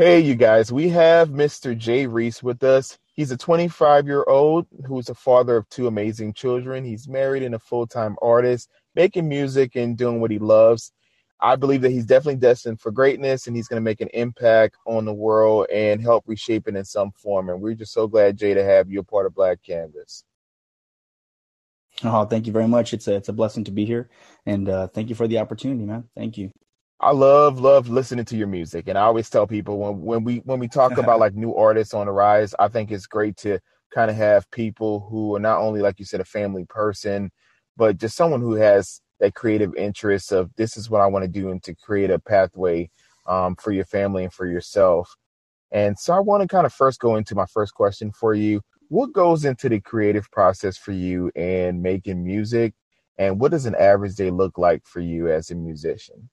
Hey, you guys, we have Mr. Jay Reese with us. He's a 25 year old who's a father of two amazing children. He's married and a full time artist, making music and doing what he loves. I believe that he's definitely destined for greatness and he's going to make an impact on the world and help reshape it in some form. And we're just so glad, Jay, to have you a part of Black Canvas. Oh, thank you very much. It's a, it's a blessing to be here. And uh, thank you for the opportunity, man. Thank you. I love love listening to your music, and I always tell people when when we when we talk about like new artists on the rise, I think it's great to kind of have people who are not only like you said a family person, but just someone who has that creative interest of this is what I want to do and to create a pathway um, for your family and for yourself. And so I want to kind of first go into my first question for you. What goes into the creative process for you in making music? And what does an average day look like for you as a musician?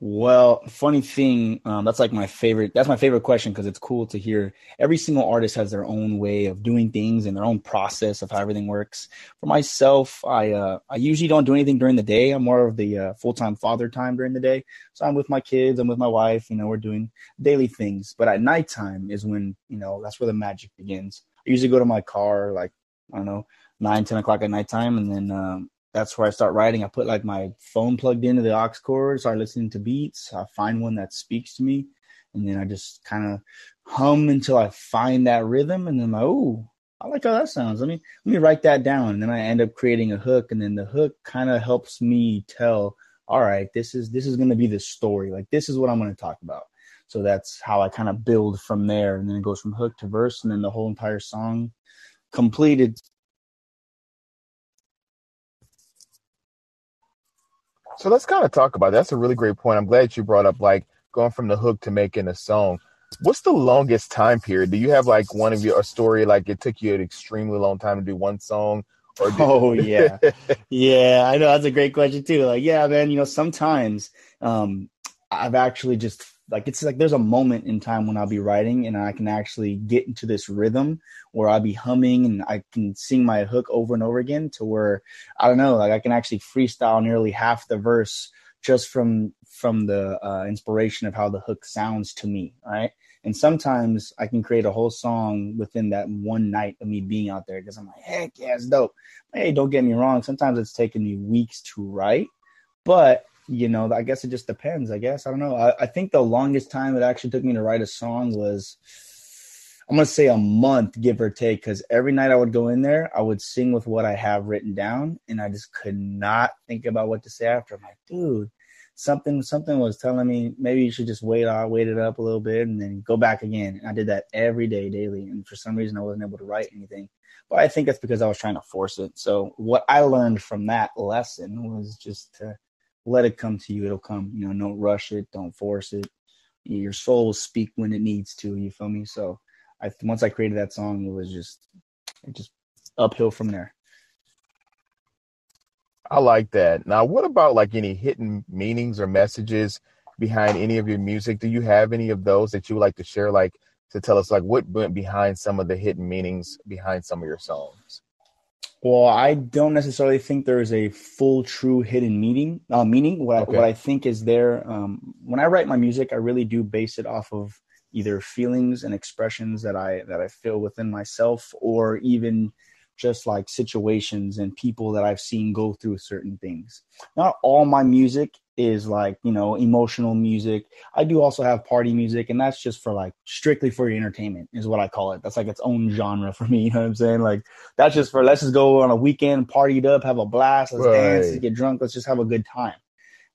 Well, funny thing, um, that's like my favorite. That's my favorite question because it's cool to hear. Every single artist has their own way of doing things and their own process of how everything works. For myself, I uh, I usually don't do anything during the day. I'm more of the uh, full time father time during the day. So I'm with my kids. I'm with my wife. You know, we're doing daily things. But at nighttime is when you know that's where the magic begins. I usually go to my car like I don't know nine ten o'clock at nighttime, and then um, that's where I start writing. I put like my phone plugged into the aux cord, start listening to beats. I find one that speaks to me, and then I just kind of hum until I find that rhythm, and then I'm like, oh, I like how that sounds. Let me let me write that down, and then I end up creating a hook, and then the hook kind of helps me tell, all right, this is this is going to be the story. Like this is what I'm going to talk about. So that's how I kind of build from there, and then it goes from hook to verse, and then the whole entire song completed So let's kind of talk about that. That's a really great point. I'm glad you brought up like going from the hook to making a song. What's the longest time period? Do you have like one of your a story like it took you an extremely long time to do one song? Or did- oh yeah, yeah. I know that's a great question too. Like yeah, man. You know sometimes um, I've actually just like it's like there's a moment in time when I'll be writing and I can actually get into this rhythm where I'll be humming and I can sing my hook over and over again to where I don't know, like I can actually freestyle nearly half the verse just from from the uh, inspiration of how the hook sounds to me, right? And sometimes I can create a whole song within that one night of me being out there because I'm like, heck yeah, it's dope. Hey, don't get me wrong. Sometimes it's taken me weeks to write, but you know, I guess it just depends. I guess I don't know. I, I think the longest time it actually took me to write a song was I'm gonna say a month, give or take, because every night I would go in there, I would sing with what I have written down, and I just could not think about what to say after. I'm like, dude, something something was telling me maybe you should just wait out, wait it up a little bit, and then go back again. And I did that every day, daily, and for some reason I wasn't able to write anything. But I think that's because I was trying to force it. So what I learned from that lesson was just to let it come to you. It'll come. You know, don't rush it. Don't force it. Your soul will speak when it needs to. You feel me? So, I once I created that song, it was just, it just uphill from there. I like that. Now, what about like any hidden meanings or messages behind any of your music? Do you have any of those that you would like to share? Like to tell us like what went behind some of the hidden meanings behind some of your songs? Well, I don't necessarily think there is a full, true hidden meaning. Uh, meaning, what okay. I, what I think is there. Um, when I write my music, I really do base it off of either feelings and expressions that I that I feel within myself, or even just like situations and people that I've seen go through certain things. Not all my music is like, you know, emotional music. I do also have party music, and that's just for like strictly for your entertainment, is what I call it. That's like its own genre for me. You know what I'm saying? Like, that's just for let's just go on a weekend, party it up, have a blast, let's right. dance, let's get drunk, let's just have a good time.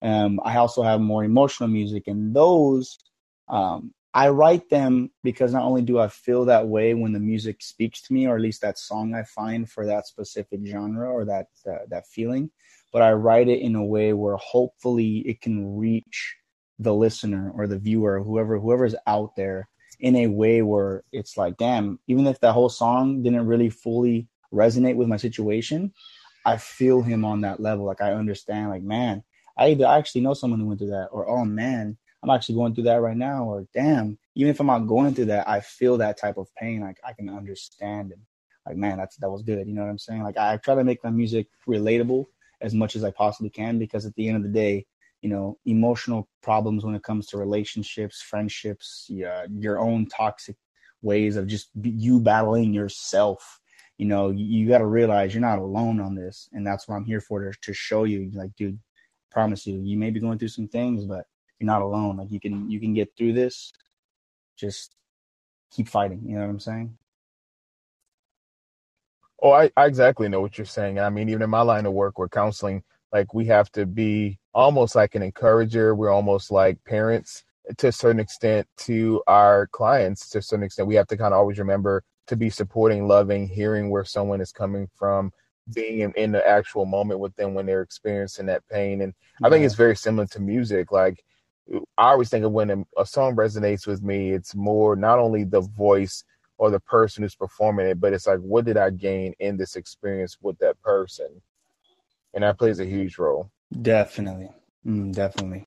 Um, I also have more emotional music, and those um, I write them because not only do I feel that way when the music speaks to me, or at least that song I find for that specific genre or that uh, that feeling, but I write it in a way where hopefully it can reach the listener or the viewer, whoever whoever's out there, in a way where it's like, damn, even if that whole song didn't really fully resonate with my situation, I feel him on that level. Like I understand, like man, I either I actually know someone who went through that, or oh man, I'm actually going through that right now, or damn, even if I'm not going through that, I feel that type of pain. Like I can understand and like, man, that's that was good. You know what I'm saying? Like I try to make my music relatable as much as I possibly can because at the end of the day, you know emotional problems when it comes to relationships friendships yeah, your own toxic ways of just you battling yourself. You know you, you got to realize you're not alone on this and that's what i'm here for to, to show you like dude promise you you may be going through some things but you're not alone. Like you can you can get through this. Just keep fighting you know what i'm saying oh i, I exactly know what you're saying i mean even in my line of work we're counseling like we have to be almost like an encourager we're almost like parents to a certain extent to our clients to a certain extent we have to kind of always remember to be supporting loving hearing where someone is coming from being in, in the actual moment with them when they're experiencing that pain and yeah. i think it's very similar to music like i always think of when a, a song resonates with me it's more not only the voice or the person who's performing it but it's like what did i gain in this experience with that person and that plays a huge role definitely mm, definitely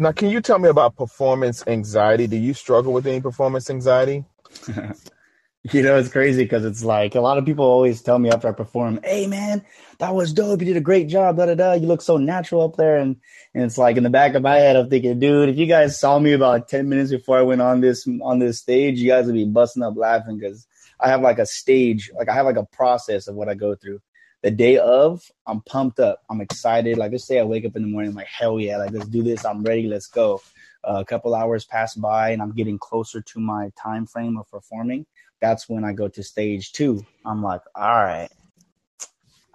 now, can you tell me about performance anxiety? Do you struggle with any performance anxiety? you know, it's crazy because it's like a lot of people always tell me after I perform, "Hey, man, that was dope. You did a great job. Da da da. You look so natural up there." And and it's like in the back of my head, I'm thinking, dude, if you guys saw me about ten minutes before I went on this on this stage, you guys would be busting up laughing because I have like a stage, like I have like a process of what I go through the day of, I'm pumped up. I'm excited. Like let's say I wake up in the morning, I'm like, hell yeah, like let's do this. I'm ready. Let's go. Uh, a couple hours pass by and I'm getting closer to my time frame of performing. That's when I go to stage two. I'm like, all right,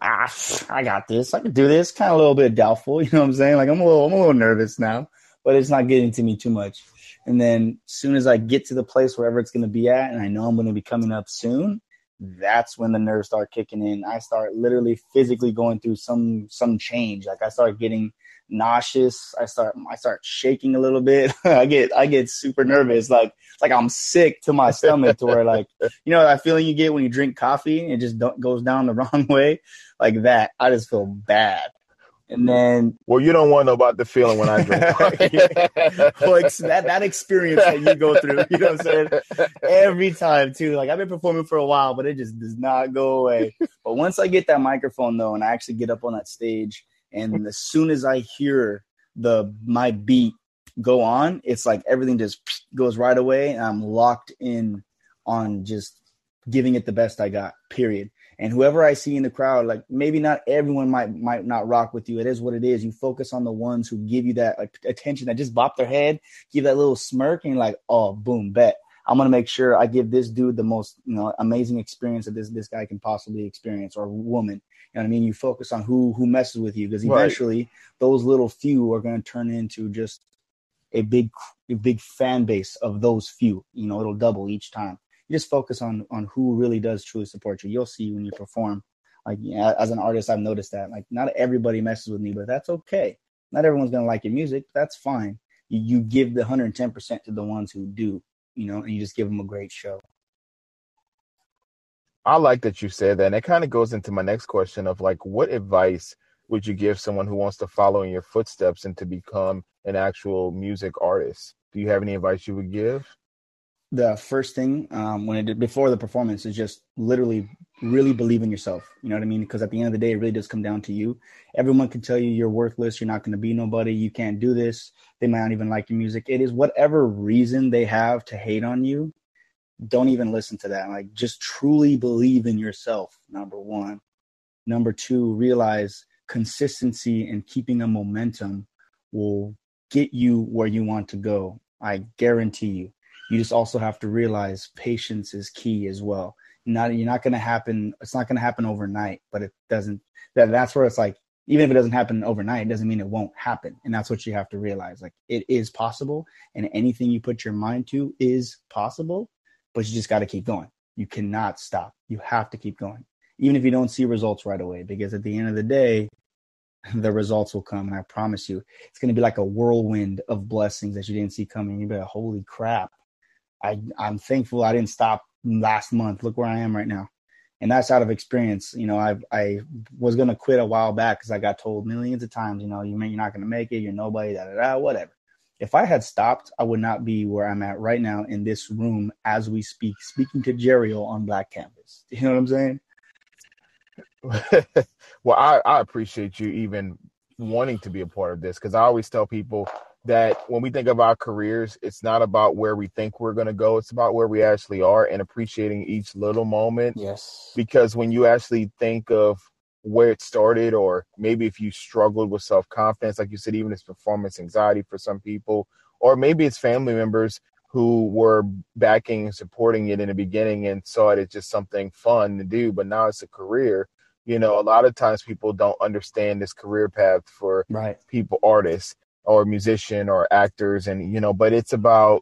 ah, I got this. I can do this. Kind of a little bit doubtful. You know what I'm saying? Like I'm a little, I'm a little nervous now, but it's not getting to me too much. And then soon as I get to the place wherever it's going to be at, and I know I'm going to be coming up soon, that's when the nerves start kicking in. I start literally physically going through some some change. Like I start getting nauseous. I start I start shaking a little bit. I get I get super nervous. Like like I'm sick to my stomach to where like you know that feeling you get when you drink coffee and it just goes down the wrong way. Like that. I just feel bad. And then, well, you don't want to know about the feeling when I drink well, that that experience that you go through, you know what I'm saying? Every time too. Like I've been performing for a while, but it just does not go away. But once I get that microphone though, and I actually get up on that stage, and as soon as I hear the my beat go on, it's like everything just goes right away, and I'm locked in on just giving it the best I got. Period. And whoever I see in the crowd, like maybe not everyone might might not rock with you. It is what it is. You focus on the ones who give you that like, attention, that just bop their head, give that little smirk, and like, oh, boom, bet. I'm gonna make sure I give this dude the most, you know, amazing experience that this this guy can possibly experience, or woman. You know what I mean? You focus on who who messes with you, because eventually right. those little few are gonna turn into just a big a big fan base of those few. You know, it'll double each time you just focus on on who really does truly support you. You'll see when you perform. Like as an artist, I've noticed that. Like not everybody messes with me, but that's okay. Not everyone's gonna like your music. That's fine. You, you give the 110 percent to the ones who do. You know, and you just give them a great show. I like that you said that. And it kind of goes into my next question of like, what advice would you give someone who wants to follow in your footsteps and to become an actual music artist? Do you have any advice you would give? the first thing um, when it did before the performance is just literally really believe in yourself. You know what I mean? Because at the end of the day, it really does come down to you. Everyone can tell you you're worthless, you're not going to be nobody, you can't do this. They might not even like your music. It is whatever reason they have to hate on you. Don't even listen to that. Like, just truly believe in yourself. Number one. Number two, realize consistency and keeping a momentum will get you where you want to go. I guarantee you you just also have to realize patience is key as well. Not you're not going to happen. It's not going to happen overnight, but it doesn't. That that's where it's like even if it doesn't happen overnight, it doesn't mean it won't happen. And that's what you have to realize. Like it is possible, and anything you put your mind to is possible. But you just got to keep going. You cannot stop. You have to keep going, even if you don't see results right away. Because at the end of the day, the results will come. And I promise you, it's going to be like a whirlwind of blessings that you didn't see coming. You'll be like, holy crap. I I'm thankful I didn't stop last month. Look where I am right now, and that's out of experience. You know, I I was gonna quit a while back because I got told millions of times, you know, you may, you're not gonna make it, you're nobody, da da da, whatever. If I had stopped, I would not be where I'm at right now in this room as we speak, speaking to Jerrio on Black Canvas. You know what I'm saying? well, I, I appreciate you even wanting to be a part of this because I always tell people that when we think of our careers, it's not about where we think we're going to go. It's about where we actually are and appreciating each little moment. Yes. Because when you actually think of where it started, or maybe if you struggled with self confidence, like you said, even it's performance anxiety for some people, or maybe it's family members who were backing and supporting it in the beginning and saw it as just something fun to do, but now it's a career. You know, a lot of times people don't understand this career path for right. people, artists or musician or actors, and you know, but it's about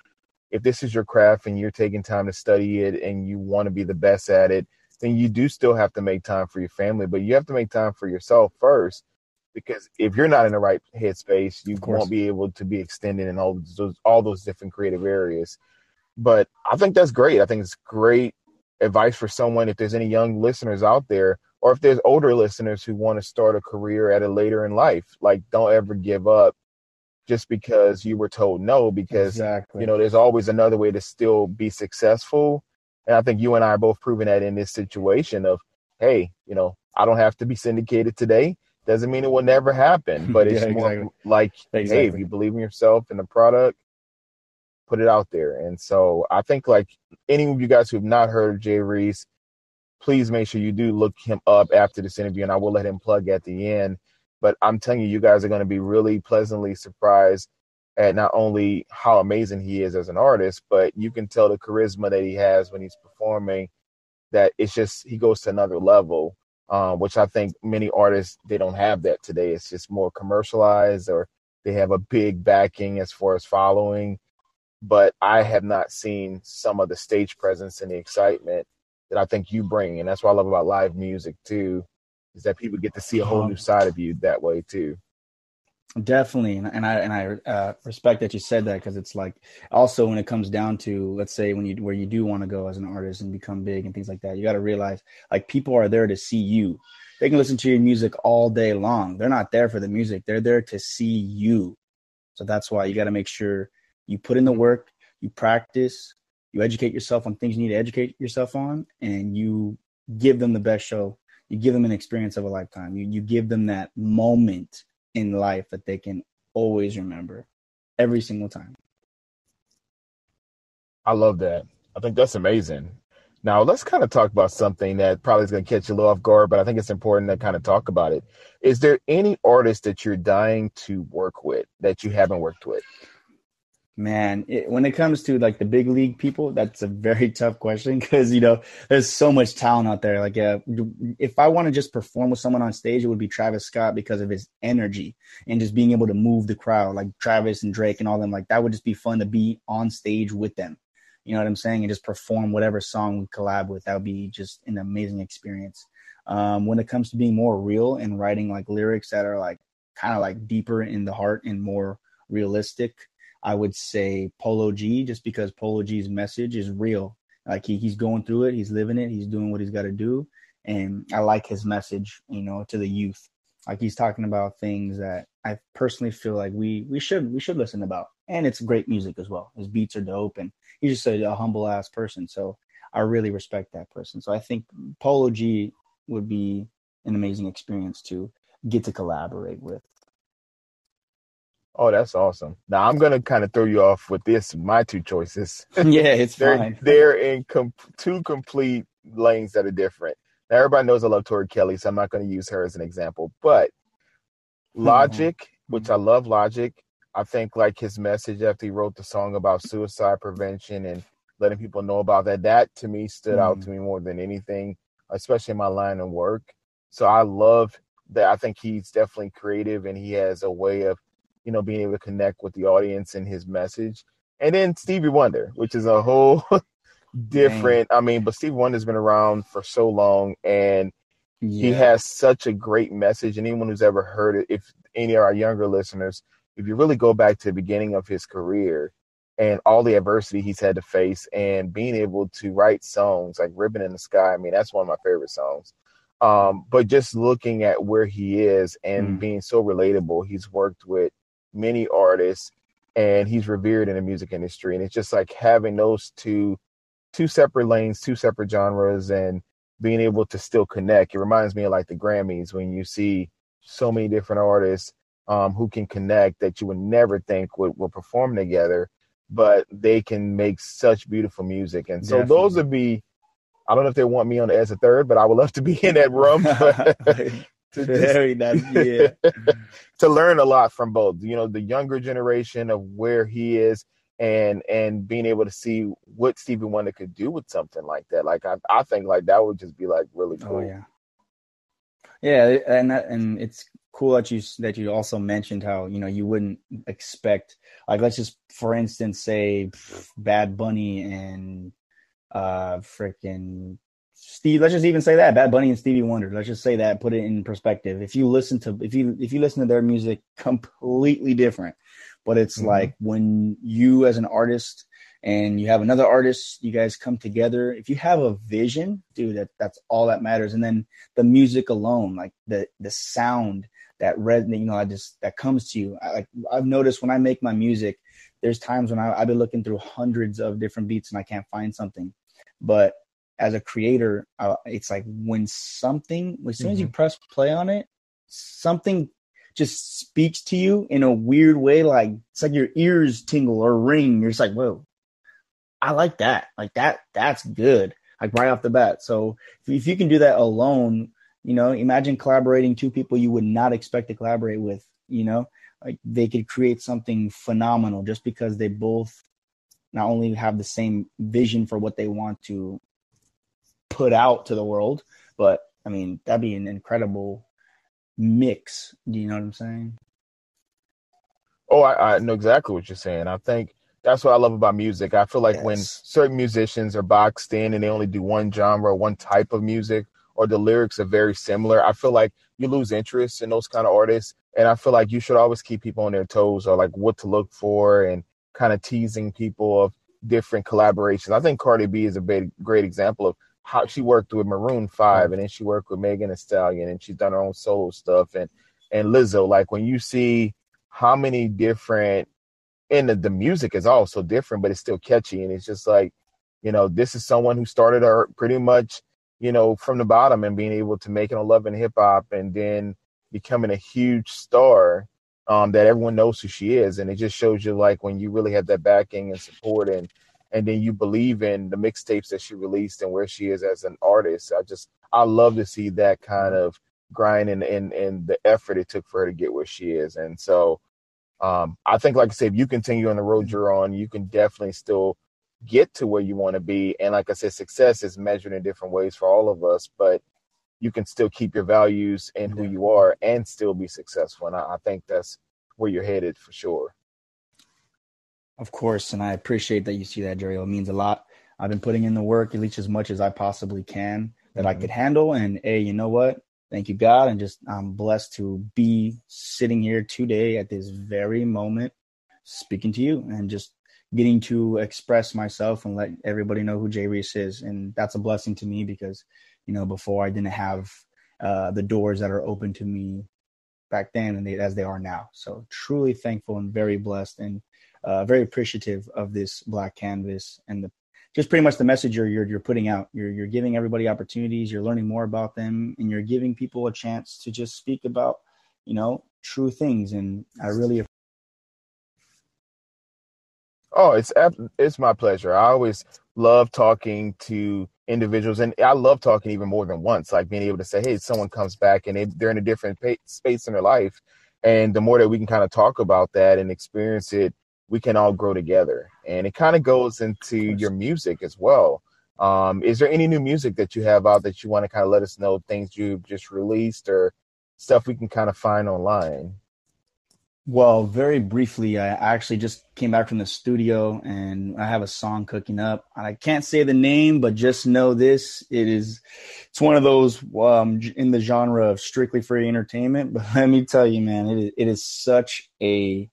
if this is your craft and you're taking time to study it and you want to be the best at it, then you do still have to make time for your family, but you have to make time for yourself first because if you're not in the right headspace, you won't be able to be extended in all those all those different creative areas. But I think that's great. I think it's great advice for someone if there's any young listeners out there or if there's older listeners who want to start a career at a later in life. Like don't ever give up just because you were told no because exactly. you know there's always another way to still be successful. And I think you and I are both proving that in this situation of hey, you know, I don't have to be syndicated today doesn't mean it will never happen, but it's yeah, exactly. more like, exactly. hey, if you believe in yourself and the product, put it out there. And so I think like any of you guys who have not heard of Jay Reese, please make sure you do look him up after this interview, and I will let him plug at the end. But I'm telling you, you guys are going to be really pleasantly surprised at not only how amazing he is as an artist, but you can tell the charisma that he has when he's performing. That it's just he goes to another level um, which I think many artists they don't have that today. It's just more commercialized, or they have a big backing as far as following. But I have not seen some of the stage presence and the excitement that I think you bring, and that's what I love about live music too, is that people get to see a whole new side of you that way too. Definitely, and, I and I uh, respect that you said that because it's like also when it comes down to let's say when you where you do want to go as an artist and become big and things like that, you got to realize like people are there to see you. They can listen to your music all day long. They're not there for the music. They're there to see you. So that's why you got to make sure you put in the work, you practice, you educate yourself on things you need to educate yourself on, and you give them the best show. You give them an experience of a lifetime. You you give them that moment in life that they can always remember every single time. I love that. I think that's amazing. Now let's kind of talk about something that probably is going to catch you a little off guard, but I think it's important to kind of talk about it. Is there any artist that you're dying to work with that you haven't worked with? Man, it, when it comes to like the big league people, that's a very tough question because you know there's so much talent out there. Like, uh, if I want to just perform with someone on stage, it would be Travis Scott because of his energy and just being able to move the crowd, like Travis and Drake and all them. Like that would just be fun to be on stage with them. You know what I'm saying? And just perform whatever song we collab with. That would be just an amazing experience. Um, when it comes to being more real and writing like lyrics that are like kind of like deeper in the heart and more realistic I would say Polo G, just because Polo G's message is real. Like he, he's going through it, he's living it, he's doing what he's got to do. And I like his message, you know, to the youth. Like he's talking about things that I personally feel like we we should we should listen about. And it's great music as well. His beats are dope and he's just a, a humble ass person. So I really respect that person. So I think Polo G would be an amazing experience to get to collaborate with. Oh, that's awesome. Now I'm gonna kind of throw you off with this. My two choices. yeah, it's they're, fine. They're in com- two complete lanes that are different. Now everybody knows I love Tori Kelly, so I'm not going to use her as an example. But mm-hmm. Logic, mm-hmm. which I love Logic, I think like his message after he wrote the song about suicide prevention and letting people know about that, that to me stood mm-hmm. out to me more than anything, especially in my line of work. So I love that. I think he's definitely creative and he has a way of you know, being able to connect with the audience and his message. And then Stevie Wonder, which is a whole different. I mean, but Stevie Wonder's been around for so long and yeah. he has such a great message. And anyone who's ever heard it, if any of our younger listeners, if you really go back to the beginning of his career and all the adversity he's had to face and being able to write songs like Ribbon in the Sky, I mean, that's one of my favorite songs. Um, but just looking at where he is and mm. being so relatable, he's worked with many artists and he's revered in the music industry and it's just like having those two two separate lanes two separate genres and being able to still connect it reminds me of like the grammys when you see so many different artists um, who can connect that you would never think would, would perform together, but they can make such beautiful music. And so Definitely. those would be, I don't know if they want me on as a third, but I would love to be in that room. to Very nice, yeah. to learn a lot from both, you know, the younger generation of where he is and and being able to see what Stevie Wonder could do with something like that. Like I, I think like that would just be like really oh, cool. Oh yeah. Yeah, and that, and it's cool that you that you also mentioned how you know you wouldn't expect like let's just for instance say Bad Bunny and uh freaking Steve let's just even say that Bad Bunny and Stevie Wonder let's just say that put it in perspective if you listen to if you if you listen to their music completely different but it's mm-hmm. like when you as an artist and you have another artist, you guys come together. If you have a vision, dude, that that's all that matters. And then the music alone, like the the sound that resonate, you know, I just that comes to you. I, like I've noticed when I make my music, there's times when I, I've been looking through hundreds of different beats and I can't find something. But as a creator, uh, it's like when something, as soon mm-hmm. as you mm-hmm. press play on it, something just speaks to you in a weird way. Like it's like your ears tingle or ring. You're just like, whoa, I like that. Like that, that's good. Like right off the bat. So if, if you can do that alone, you know, imagine collaborating two people you would not expect to collaborate with, you know, like they could create something phenomenal just because they both not only have the same vision for what they want to put out to the world, but I mean, that'd be an incredible mix. Do you know what I'm saying? Oh, I, I know exactly what you're saying. I think that's what I love about music. I feel like yes. when certain musicians are boxed in and they only do one genre, one type of music, or the lyrics are very similar, I feel like you lose interest in those kind of artists. And I feel like you should always keep people on their toes or like what to look for and kind of teasing people of different collaborations. I think Cardi B is a big, great example of how she worked with Maroon Five, and then she worked with Megan Thee Stallion, and she's done her own solo stuff, and and Lizzo. Like when you see how many different, and the, the music is also different, but it's still catchy, and it's just like, you know, this is someone who started her pretty much, you know, from the bottom and being able to make it on Love and Hip Hop, and then becoming a huge star. Um, that everyone knows who she is, and it just shows you like when you really have that backing and support and and then you believe in the mixtapes that she released and where she is as an artist. I just I love to see that kind of grind and and, and the effort it took for her to get where she is. And so um, I think, like I said, if you continue on the road you're on, you can definitely still get to where you want to be. And like I said, success is measured in different ways for all of us, but you can still keep your values and who you are and still be successful. And I, I think that's where you're headed for sure. Of course, and I appreciate that you see that, Jerry. It means a lot. I've been putting in the work at least as much as I possibly can that mm-hmm. I could handle. And hey, you know what? Thank you, God, and just I'm blessed to be sitting here today at this very moment, speaking to you and just getting to express myself and let everybody know who Jay Reese is. And that's a blessing to me because, you know, before I didn't have uh, the doors that are open to me back then and they, as they are now. So truly thankful and very blessed. And uh, very appreciative of this black canvas and the just pretty much the message you're, you're you're putting out. You're you're giving everybody opportunities. You're learning more about them, and you're giving people a chance to just speak about you know true things. And I really. Oh, it's it's my pleasure. I always love talking to individuals, and I love talking even more than once. Like being able to say, "Hey, someone comes back and they, they're in a different space in their life," and the more that we can kind of talk about that and experience it we can all grow together. And it kind of goes into your music as well. Um, is there any new music that you have out that you want to kind of let us know things you've just released or stuff we can kind of find online? Well, very briefly, I actually just came back from the studio and I have a song cooking up. I can't say the name, but just know this: it is, it's one of those um, in the genre of strictly free entertainment. But let me tell you, man, it is, it is such a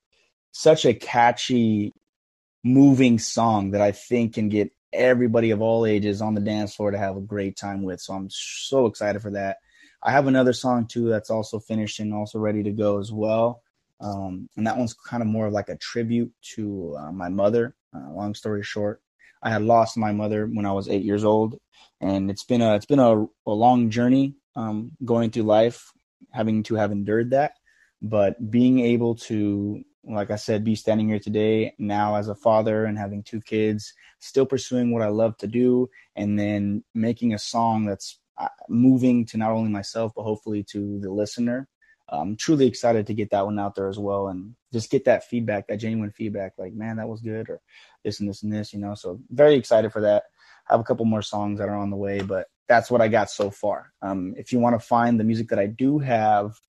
such a catchy, moving song that I think can get everybody of all ages on the dance floor to have a great time with. So I'm so excited for that. I have another song too that's also finished and also ready to go as well. Um, and that one's kind of more of like a tribute to uh, my mother. Uh, long story short, I had lost my mother when I was eight years old, and it's been a it's been a, a long journey um, going through life, having to have endured that. but being able to like I said, be standing here today now as a father and having two kids, still pursuing what I love to do, and then making a song that's uh, moving to not only myself but hopefully to the listener. I'm truly excited to get that one out there as well, and just get that feedback, that genuine feedback, like man, that was good, or this and this and this, you know. So very excited for that. I have a couple more songs that are on the way, but that's what I got so far. Um, if you want to find the music that I do have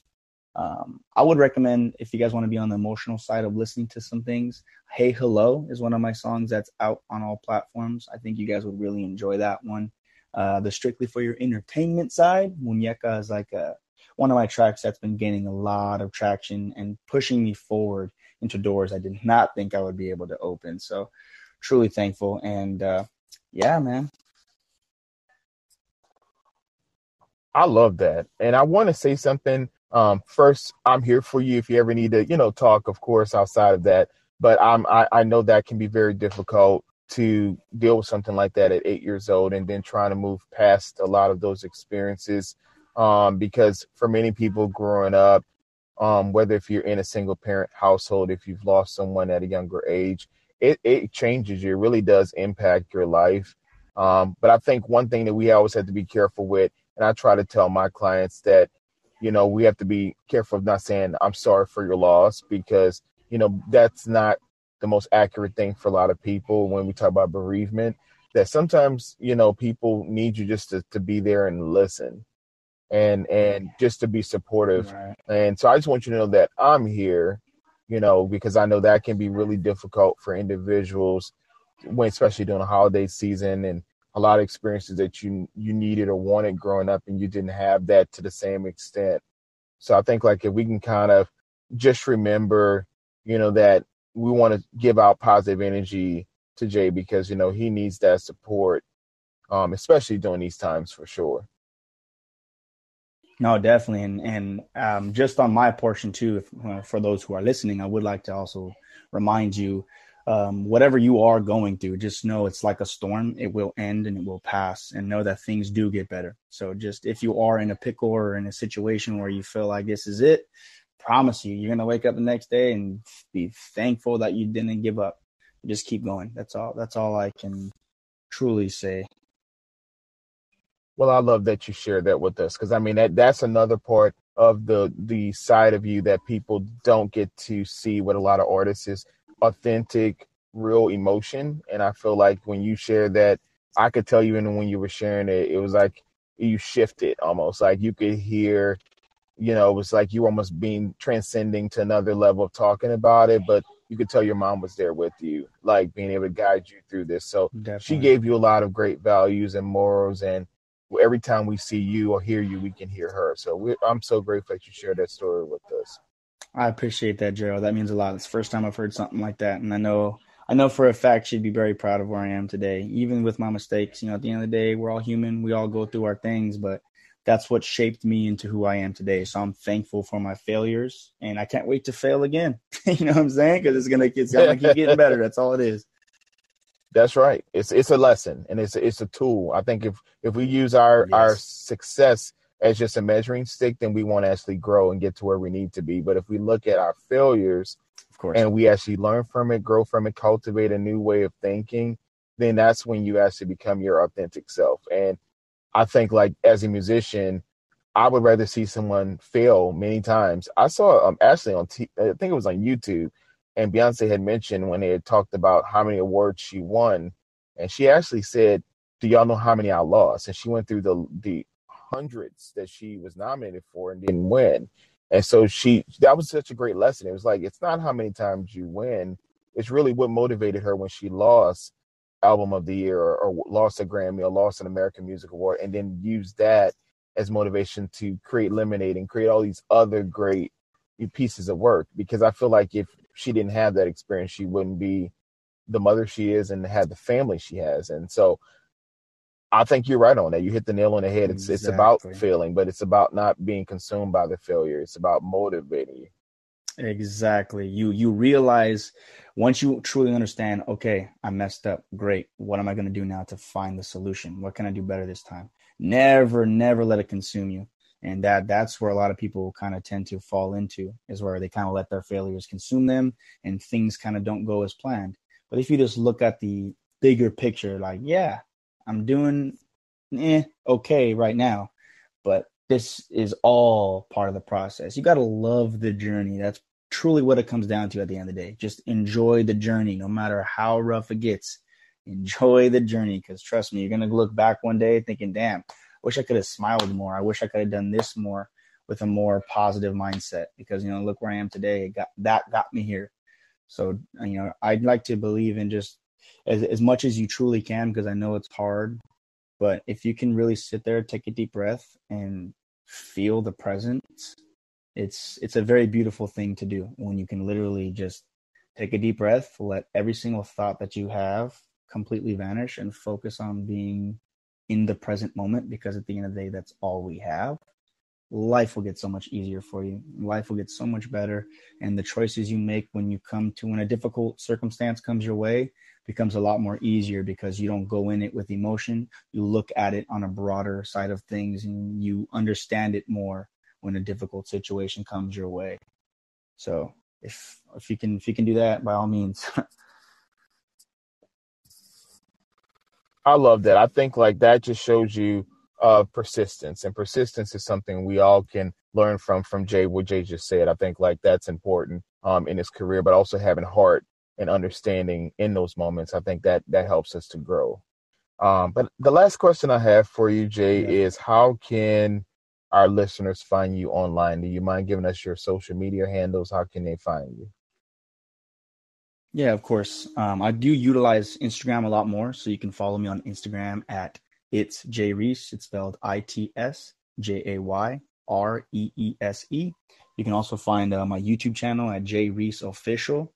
um, I would recommend if you guys want to be on the emotional side of listening to some things. Hey Hello is one of my songs that's out on all platforms. I think you guys would really enjoy that one. Uh, the strictly for your entertainment side, Muñeca is like a, one of my tracks that's been gaining a lot of traction and pushing me forward into doors I did not think I would be able to open. So truly thankful. And uh, yeah, man. I love that. And I want to say something um, first, I'm here for you if you ever need to, you know, talk, of course, outside of that. But I'm, I, I know that can be very difficult to deal with something like that at eight years old and then trying to move past a lot of those experiences. Um, because for many people growing up, um, whether if you're in a single parent household, if you've lost someone at a younger age, it, it changes you. It really does impact your life. Um, but I think one thing that we always have to be careful with, and I try to tell my clients that you know, we have to be careful of not saying I'm sorry for your loss because, you know, that's not the most accurate thing for a lot of people when we talk about bereavement. That sometimes, you know, people need you just to, to be there and listen and and just to be supportive. Right. And so I just want you to know that I'm here, you know, because I know that can be really difficult for individuals when especially during the holiday season and a lot of experiences that you you needed or wanted growing up and you didn't have that to the same extent. So i think like if we can kind of just remember you know that we want to give out positive energy to jay because you know he needs that support um especially during these times for sure. No definitely. And and um just on my portion too if, uh, for those who are listening i would like to also remind you um, whatever you are going through, just know it's like a storm. It will end and it will pass, and know that things do get better. So, just if you are in a pickle or in a situation where you feel like this is it, promise you, you're gonna wake up the next day and be thankful that you didn't give up. Just keep going. That's all. That's all I can truly say. Well, I love that you shared that with us because I mean that that's another part of the the side of you that people don't get to see what a lot of artists is authentic, real emotion. And I feel like when you share that, I could tell you, and when you were sharing it, it was like you shifted almost. Like you could hear, you know, it was like you almost being transcending to another level of talking about it, but you could tell your mom was there with you, like being able to guide you through this. So Definitely. she gave you a lot of great values and morals. And every time we see you or hear you, we can hear her. So I'm so grateful that you shared that story with us. I appreciate that, Gerald. That means a lot. It's the first time I've heard something like that, and I know I know for a fact she'd be very proud of where I am today, even with my mistakes. You know, at the end of the day, we're all human. We all go through our things, but that's what shaped me into who I am today. So I'm thankful for my failures, and I can't wait to fail again. you know what I'm saying? Because it's gonna it's gonna keep getting better. That's all it is. That's right. It's it's a lesson and it's it's a tool. I think if if we use our yes. our success as just a measuring stick, then we won't actually grow and get to where we need to be. But if we look at our failures, of course, and we actually learn from it, grow from it, cultivate a new way of thinking, then that's when you actually become your authentic self. And I think, like as a musician, I would rather see someone fail many times. I saw um, Ashley on, T- I think it was on YouTube, and Beyonce had mentioned when they had talked about how many awards she won, and she actually said, "Do y'all know how many I lost?" And she went through the the hundreds that she was nominated for and didn't win. And so she that was such a great lesson. It was like it's not how many times you win, it's really what motivated her when she lost album of the year or, or lost a Grammy or lost an American Music Award and then use that as motivation to create Lemonade and create all these other great pieces of work because I feel like if she didn't have that experience, she wouldn't be the mother she is and have the family she has. And so I think you're right on that. You hit the nail on the head. It's exactly. it's about failing, but it's about not being consumed by the failure. It's about motivating you. Exactly. You you realize once you truly understand, okay, I messed up. Great. What am I going to do now to find the solution? What can I do better this time? Never never let it consume you. and that that's where a lot of people kind of tend to fall into is where they kind of let their failures consume them and things kind of don't go as planned but if you just look at the bigger picture like yeah i'm doing eh, okay right now but this is all part of the process you got to love the journey that's truly what it comes down to at the end of the day just enjoy the journey no matter how rough it gets enjoy the journey because trust me you're going to look back one day thinking damn wish I could have smiled more. I wish I could have done this more with a more positive mindset because you know look where I am today. It got that got me here. So you know I'd like to believe in just as as much as you truly can because I know it's hard. But if you can really sit there, take a deep breath, and feel the presence, it's it's a very beautiful thing to do when you can literally just take a deep breath, let every single thought that you have completely vanish, and focus on being in the present moment because at the end of the day, that's all we have. Life will get so much easier for you. Life will get so much better. And the choices you make when you come to when a difficult circumstance comes your way becomes a lot more easier because you don't go in it with emotion. You look at it on a broader side of things and you understand it more when a difficult situation comes your way. So if if you can if you can do that, by all means, I love that. I think like that just shows you uh, persistence, and persistence is something we all can learn from. From Jay, what Jay just said, I think like that's important um, in his career, but also having heart and understanding in those moments. I think that that helps us to grow. Um, but the last question I have for you, Jay, yeah. is how can our listeners find you online? Do you mind giving us your social media handles? How can they find you? Yeah, of course. Um, I do utilize Instagram a lot more, so you can follow me on Instagram at it's Jay Reese. It's spelled I T S J A Y R E E S E. You can also find uh, my YouTube channel at Jay Reese Official.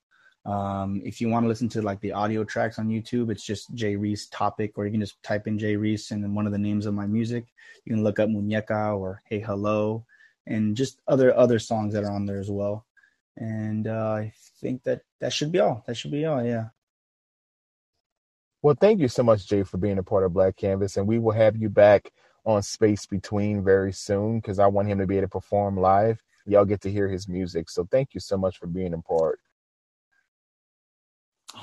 Um, if you want to listen to like the audio tracks on YouTube, it's just Jay Reese topic, or you can just type in Jay Reese and then one of the names of my music. You can look up Muñeca or Hey Hello, and just other other songs that are on there as well. And uh, I think that that should be all. That should be all. Yeah. Well, thank you so much, Jay, for being a part of Black Canvas, and we will have you back on Space Between very soon because I want him to be able to perform live. Y'all get to hear his music. So thank you so much for being a part.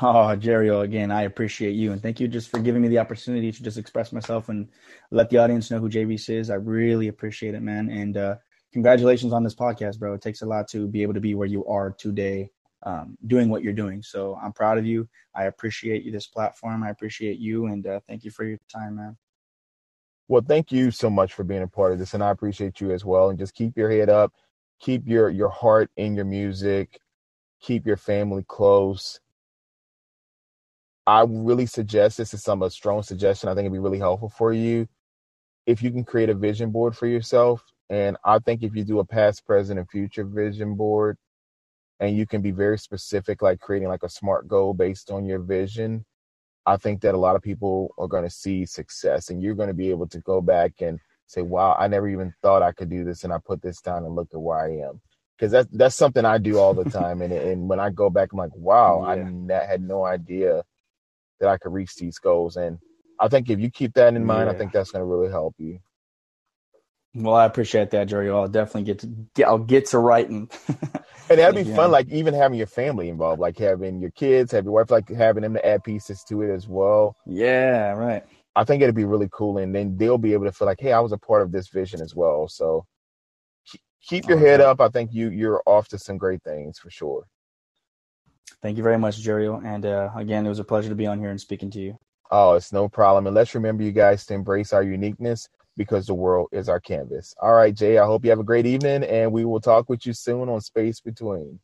Oh, Jerry, again, I appreciate you. And thank you just for giving me the opportunity to just express myself and let the audience know who Reese is. I really appreciate it, man. And uh, congratulations on this podcast, bro. It takes a lot to be able to be where you are today, um, doing what you're doing. So I'm proud of you. I appreciate you, this platform. I appreciate you, and uh, thank you for your time, man. Well, thank you so much for being a part of this, and I appreciate you as well. And just keep your head up, keep your your heart in your music, keep your family close. I really suggest this is some a strong suggestion. I think it'd be really helpful for you if you can create a vision board for yourself and I think if you do a past, present, and future vision board, and you can be very specific, like creating like a smart goal based on your vision, I think that a lot of people are going to see success, and you're going to be able to go back and say, "Wow, I never even thought I could do this," and I put this down and look at where I am. Because that's that's something I do all the time, and and when I go back, I'm like, "Wow, yeah. I had no idea that I could reach these goals." And I think if you keep that in mind, yeah. I think that's going to really help you. Well, I appreciate that, Jerry. I'll definitely get to get. I'll get to writing. and that'd be yeah. fun, like even having your family involved, like having your kids, have your wife, like having them to add pieces to it as well. Yeah, right. I think it'd be really cool, and then they'll be able to feel like, hey, I was a part of this vision as well. So keep your oh, head up. I think you you're off to some great things for sure. Thank you very much, Jerry. And uh, again, it was a pleasure to be on here and speaking to you. Oh, it's no problem. And let's remember, you guys, to embrace our uniqueness because the world is our canvas. All right, Jay, I hope you have a great evening, and we will talk with you soon on Space Between.